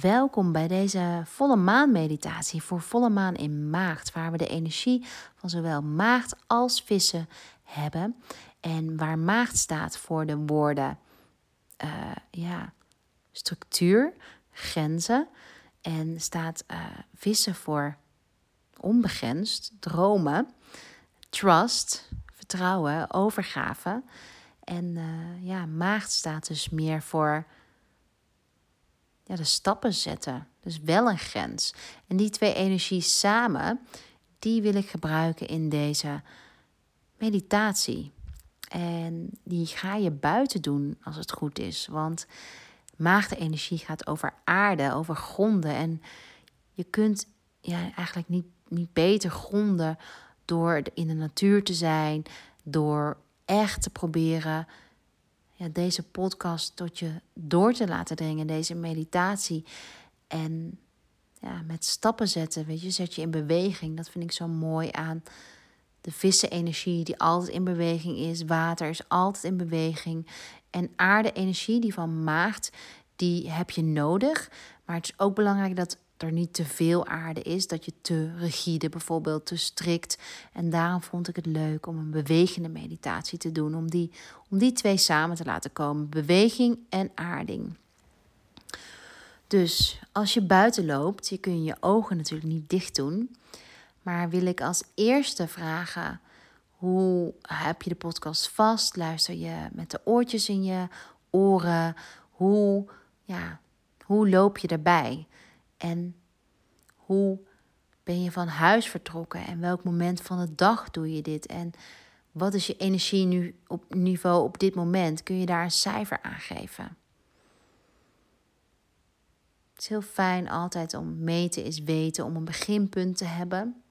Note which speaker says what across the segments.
Speaker 1: Welkom bij deze volle maan meditatie voor volle maan in maagd, waar we de energie van zowel maagd als vissen hebben. En waar maagd staat voor de woorden uh, ja, structuur, grenzen. En staat uh, vissen voor onbegrensd, dromen, trust, vertrouwen, overgave. En uh, ja, maagd staat dus meer voor de stappen zetten. Dus wel een grens. En die twee energies samen, die wil ik gebruiken in deze meditatie. En die ga je buiten doen als het goed is. Want maagde-energie gaat over aarde, over gronden. En je kunt ja, eigenlijk niet, niet beter gronden door in de natuur te zijn, door echt te proberen deze podcast tot je door te laten dringen, deze meditatie. En ja, met stappen zetten, weet je, zet je in beweging. Dat vind ik zo mooi aan de vissenenergie die altijd in beweging is. Water is altijd in beweging. En aarde-energie die van maagt, die heb je nodig. Maar het is ook belangrijk dat er niet te veel aarde is, dat je te rigide bijvoorbeeld, te strikt. En daarom vond ik het leuk om een bewegende meditatie te doen, om die, om die twee samen te laten komen, beweging en aarding. Dus als je buiten loopt, je kun je ogen natuurlijk niet dicht doen, maar wil ik als eerste vragen, hoe heb je de podcast vast? Luister je met de oortjes in je oren? Hoe, ja, hoe loop je erbij? En hoe ben je van huis vertrokken? En welk moment van de dag doe je dit? En wat is je energie nu op niveau op dit moment? Kun je daar een cijfer aan geven? Het is heel fijn altijd om meten is weten, om een beginpunt te hebben.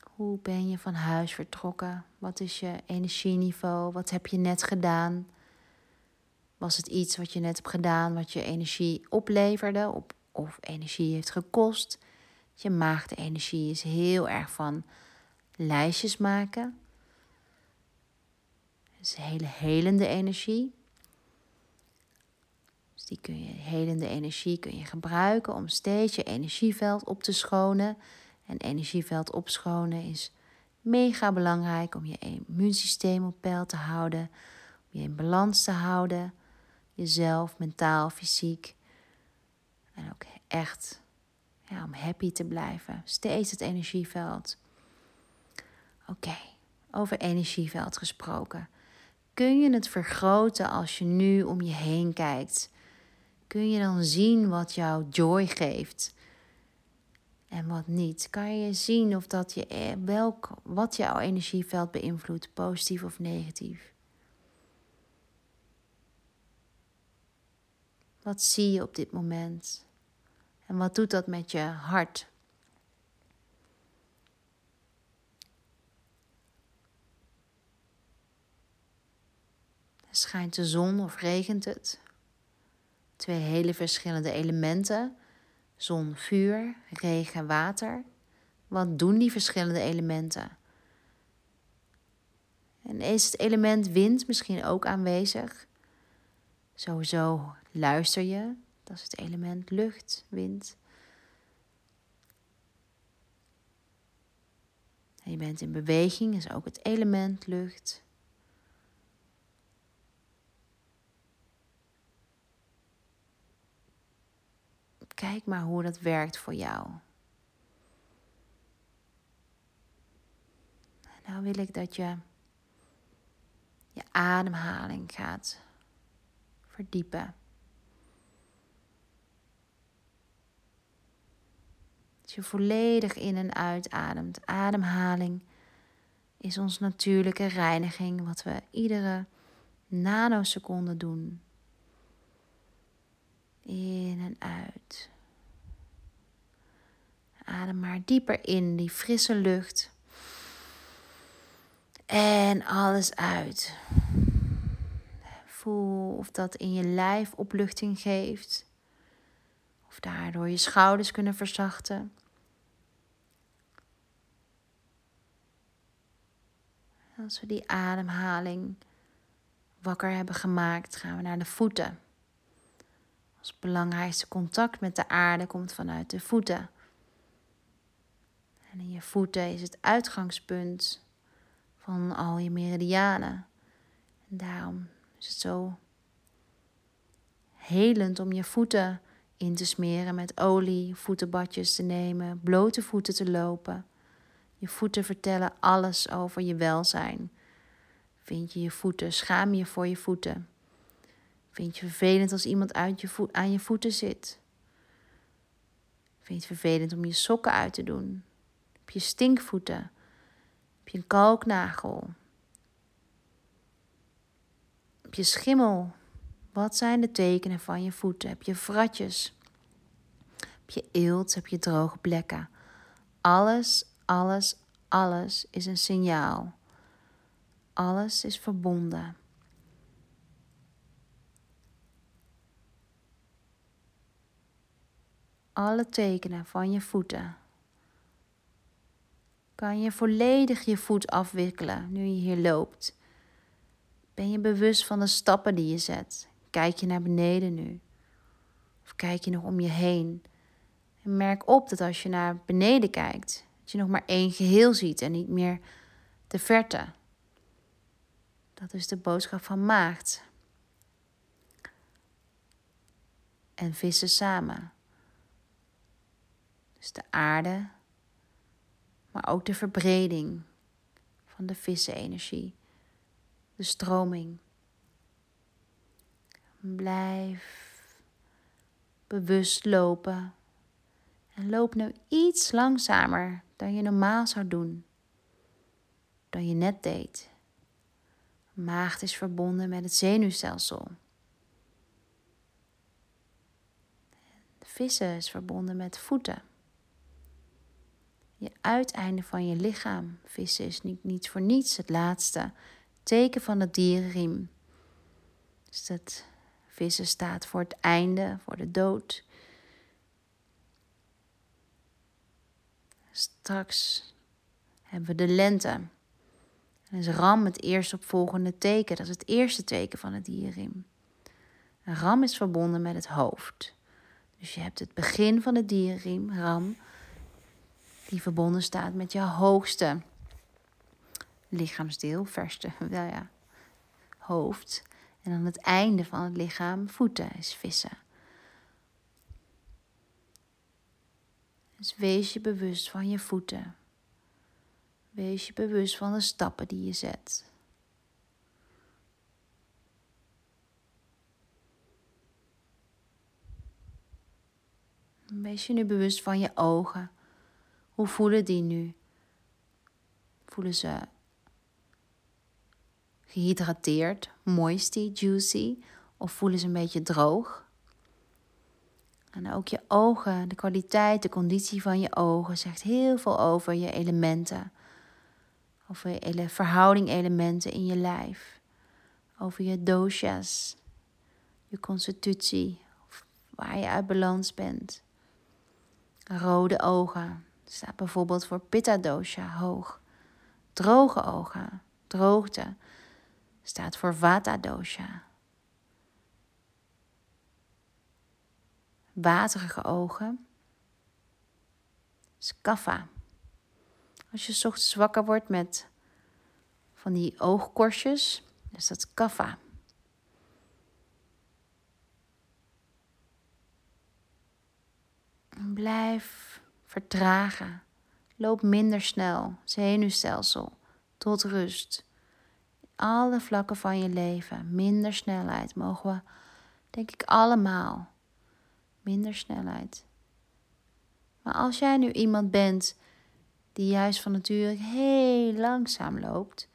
Speaker 1: Hoe ben je van huis vertrokken? Wat is je energieniveau? Wat heb je net gedaan? Was het iets wat je net hebt gedaan, wat je energie opleverde op, of energie heeft gekost? Je maagde-energie is heel erg van lijstjes maken. Het is hele helende energie. Dus die kun je, helende energie kun je gebruiken om steeds je energieveld op te schonen. En energieveld opschonen is mega belangrijk om je immuunsysteem op peil te houden, om je in balans te houden jezelf, mentaal, fysiek. En ook echt ja, om happy te blijven. Steeds het energieveld. Oké, over energieveld gesproken. Kun je het vergroten als je nu om je heen kijkt? Kun je dan zien wat jou joy geeft en wat niet? Kan je zien of dat je eh, welk, wat jouw energieveld beïnvloedt, positief of negatief? Wat zie je op dit moment? En wat doet dat met je hart? Schijnt de zon of regent het? Twee hele verschillende elementen. Zon, vuur, regen, water. Wat doen die verschillende elementen? En is het element wind misschien ook aanwezig? Sowieso luister je, dat is het element lucht, wind. En je bent in beweging, is ook het element lucht. Kijk maar hoe dat werkt voor jou. Nou wil ik dat je je ademhaling gaat verdiepen. Als je volledig in en uitademt. Ademhaling is ons natuurlijke reiniging, wat we iedere nanoseconde doen. In en uit. Adem maar dieper in die frisse lucht. En alles uit. Of dat in je lijf opluchting geeft. Of daardoor je schouders kunnen verzachten. Als we die ademhaling wakker hebben gemaakt, gaan we naar de voeten. Ons belangrijkste contact met de aarde komt vanuit de voeten. En in je voeten is het uitgangspunt van al je meridianen. En daarom is het zo helend om je voeten in te smeren met olie, voetenbadjes te nemen, blote voeten te lopen. Je voeten vertellen alles over je welzijn. Vind je je voeten, schaam je voor je voeten. Vind je vervelend als iemand uit je voet, aan je voeten zit? Vind je het vervelend om je sokken uit te doen? Heb je stinkvoeten? Heb je een kalknagel? Heb je schimmel? Wat zijn de tekenen van je voeten? Heb je vratjes? Heb je eelt? Heb je droge plekken? Alles, alles, alles is een signaal. Alles is verbonden. Alle tekenen van je voeten. Kan je volledig je voet afwikkelen nu je hier loopt? Ben je bewust van de stappen die je zet? Kijk je naar beneden nu? Of kijk je nog om je heen? En merk op dat als je naar beneden kijkt, dat je nog maar één geheel ziet en niet meer de verte. Dat is de boodschap van maagd. En vissen samen. Dus de aarde, maar ook de verbreding van de vissenenergie, stroming. Blijf bewust lopen en loop nu iets langzamer dan je normaal zou doen, dan je net deed. Maagd is verbonden met het zenuwstelsel. Vissen is verbonden met voeten. Je uiteinde van je lichaam. Vissen is niet, niet voor niets het laatste teken van het dierenriem. Dus dat vissen staat voor het einde, voor de dood. Straks hebben we de lente. En is ram het eerstopvolgende teken. Dat is het eerste teken van het dierriem. Een ram is verbonden met het hoofd. Dus je hebt het begin van het dierriem, ram, die verbonden staat met je hoogste lichaamsdeel, verste, wel ja, hoofd. En dan het einde van het lichaam, voeten, is vissen. Dus wees je bewust van je voeten. Wees je bewust van de stappen die je zet. Wees je nu bewust van je ogen. Hoe voelen die nu? Voelen ze gehydrateerd, moisty, juicy? Of voelen ze een beetje droog? En ook je ogen, de kwaliteit, de conditie van je ogen zegt heel veel over je elementen. Over je verhouding elementen in je lijf. Over je doshas, je constitutie, waar je uit balans bent. Rode ogen staat bijvoorbeeld voor pitta dosha, hoog. Droge ogen, droogte, staat voor vata dosha. Waterige ogen is. Als je ochtends wakker wordt met van die oogkorstjes, is dat kapha. Blijf vertragen. Loop minder snel, zenuwstelsel, tot rust. Alle vlakken van je leven, minder snelheid mogen we, denk ik, allemaal. Minder snelheid. Maar als jij nu iemand bent die juist van nature heel langzaam loopt,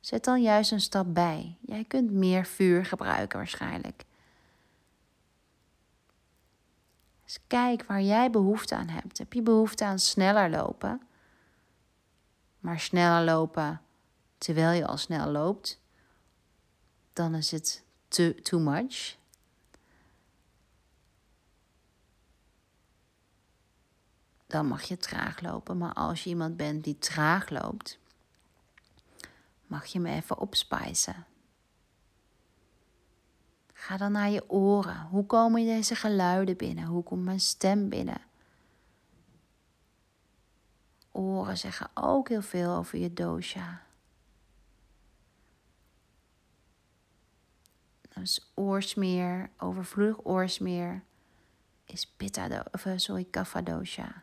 Speaker 1: zet dan juist een stap bij. Jij kunt meer vuur gebruiken waarschijnlijk. Dus kijk waar jij behoefte aan hebt. Heb je behoefte aan sneller lopen? Maar sneller lopen terwijl je al snel loopt, dan is het too, much. Dan mag je traag lopen. Maar als je iemand bent die traag loopt, mag je me even opspijzen. Ga dan naar je oren. Hoe komen deze geluiden binnen? Hoe komt mijn stem binnen? Oren zeggen ook heel veel over je dosha. Dus oorsmeer, overvloedig oorsmeer, is pitta, of, eh, sorry, kapha dosha.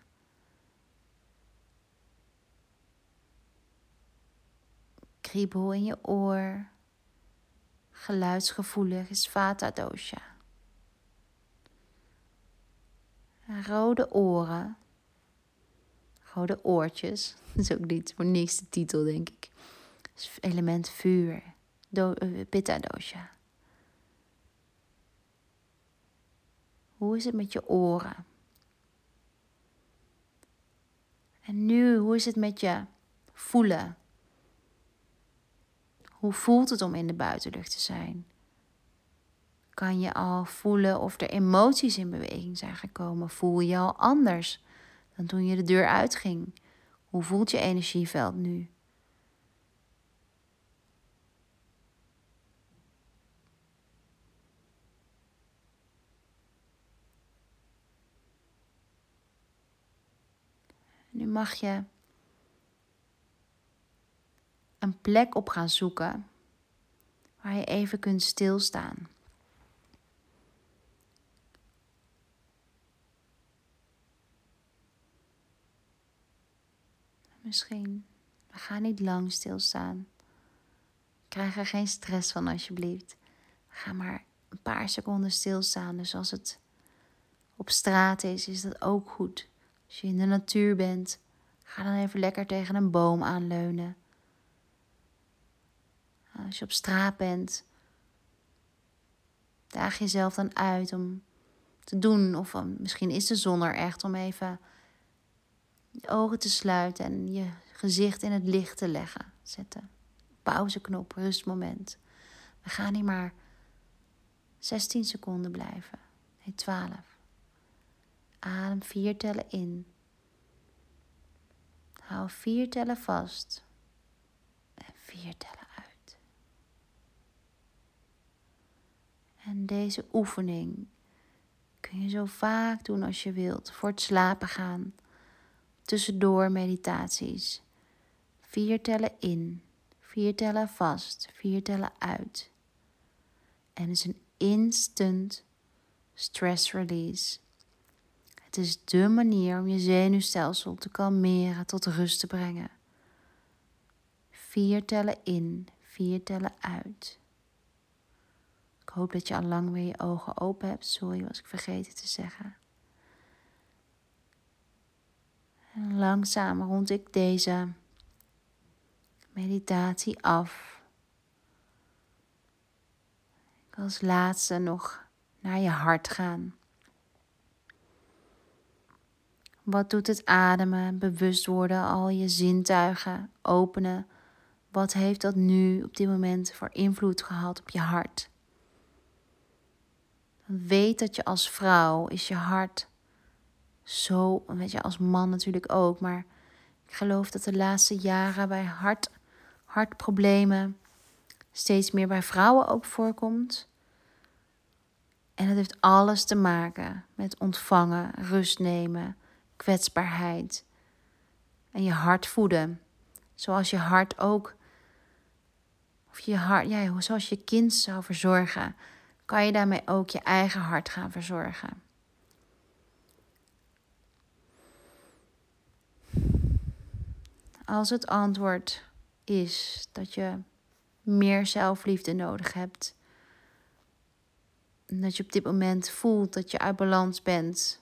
Speaker 1: Kriebel in je oor, geluidsgevoelig is vata dosha. Rode oren, rode oortjes, dat is ook niet voor niks de titel denk ik. element vuur, do, uh, pitta dosha. Hoe is het met je oren? En nu, hoe is het met je voelen? Hoe voelt het om in de buitenlucht te zijn? Kan je al voelen of er emoties in beweging zijn gekomen? Voel je al anders dan toen je de deur uitging? Hoe voelt je energieveld nu? Mag je een plek op gaan zoeken waar je even kunt stilstaan. Misschien, we gaan niet lang stilstaan. Krijg er geen stress van alsjeblieft. Ga maar een paar seconden stilstaan. Dus als het op straat is, is dat ook goed. Als je in de natuur bent, ga dan even lekker tegen een boom aanleunen. Als je op straat bent, daag jezelf dan uit om te doen. Of misschien is de zon er echt om even je ogen te sluiten en je gezicht in het licht te leggen. Zetten. Pauzeknop, rustmoment. We gaan hier maar 16 seconden blijven. Nee, 12. Adem vier tellen in. Hou vier tellen vast. En vier tellen uit. En deze oefening kun je zo vaak doen als je wilt. Voor het slapen gaan. Tussendoor meditaties. Vier tellen in. Vier tellen vast. Vier tellen uit. En het is een instant stress release. Het is dé manier om je zenuwstelsel te kalmeren, tot rust te brengen. Vier tellen in, vier tellen uit. Ik hoop dat je al lang weer je ogen open hebt. Sorry, was ik vergeten te zeggen. En langzaam rond ik deze meditatie af. Ik als laatste nog naar je hart gaan. Wat doet het ademen, bewust worden, al je zintuigen openen? Wat heeft dat nu op dit moment voor invloed gehad op je hart? Weet dat je als vrouw is je hart zo, weet je, als man natuurlijk ook, maar ik geloof dat de laatste jaren bij hart, hartproblemen steeds meer bij vrouwen ook voorkomt. En dat heeft alles te maken met ontvangen, rust nemen, kwetsbaarheid. En je hart voeden. Zoals je hart ook. Of je hart, ja, zoals je kind zou verzorgen, kan je daarmee ook je eigen hart gaan verzorgen. Als het antwoord is dat je meer zelfliefde nodig hebt, dat je op dit moment voelt dat je uit balans bent,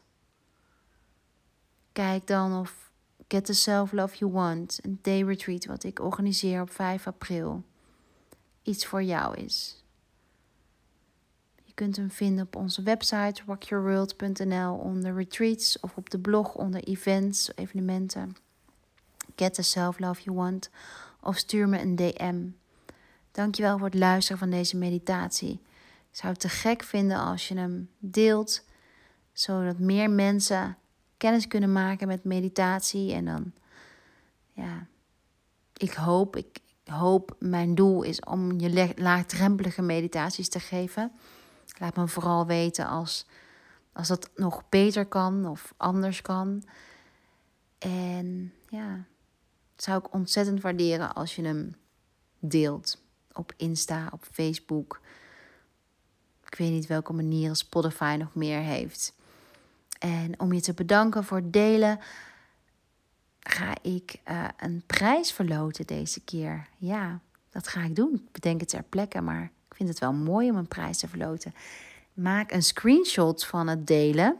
Speaker 1: Kijk dan of Get the Self Love You Want, een day retreat wat ik organiseer op 5 april, iets voor jou is. Je kunt hem vinden op onze website rockyourworld.nl onder retreats of op de blog onder events, evenementen. Get the Self Love You Want of stuur me een DM. Dankjewel voor het luisteren van deze meditatie. Ik zou het te gek vinden als je hem deelt, zodat meer mensen kennis kunnen maken met meditatie. En dan, ja, ik hoop, ik hoop, mijn doel is om je laagdrempelige meditaties te geven. Laat me vooral weten als, als dat nog beter kan of anders kan. En ja, zou ik ontzettend waarderen als je hem deelt op Insta, op Facebook. Ik weet niet welke manieren Spotify nog meer heeft. En om je te bedanken voor het delen, ga ik uh, een prijs verloten deze keer. Ja, dat ga ik doen. Ik bedenk het ter plekke, maar ik vind het wel mooi om een prijs te verloten. Maak een screenshot van het delen.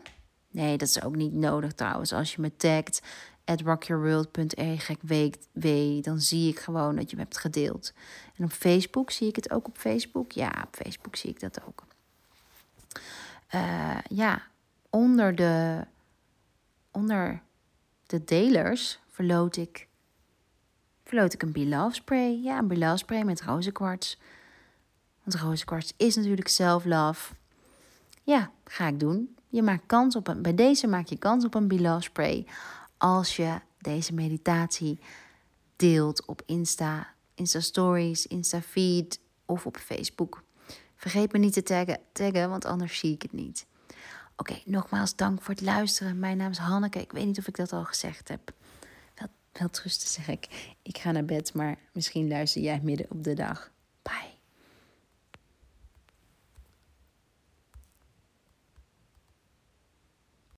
Speaker 1: Nee, dat is ook niet nodig trouwens. Als je me tagt at rockyourworld.e dan zie ik gewoon dat je me hebt gedeeld. En op Facebook zie ik het ook op Facebook. Ja, op Facebook zie ik dat ook. Uh, ja, onder de, onder de delers verloot ik, verloot ik een Beloved spray. Ja, een Beloved spray met rozenkwarts. Want rozenkwarts is natuurlijk self-love. Ja, ga ik doen. Je maakt kans op een, bij deze maak je kans op een Beloved spray als je deze meditatie deelt op Insta, Insta Stories, Insta Feed of op Facebook. Vergeet me niet te taggen, taggen want anders zie ik het niet. Oké, nogmaals dank voor het luisteren. Mijn naam is Hanneke. Ik weet niet of ik dat al gezegd heb. Wel, wel trusten zeg ik. Ik ga naar bed, maar misschien luister jij midden op de dag.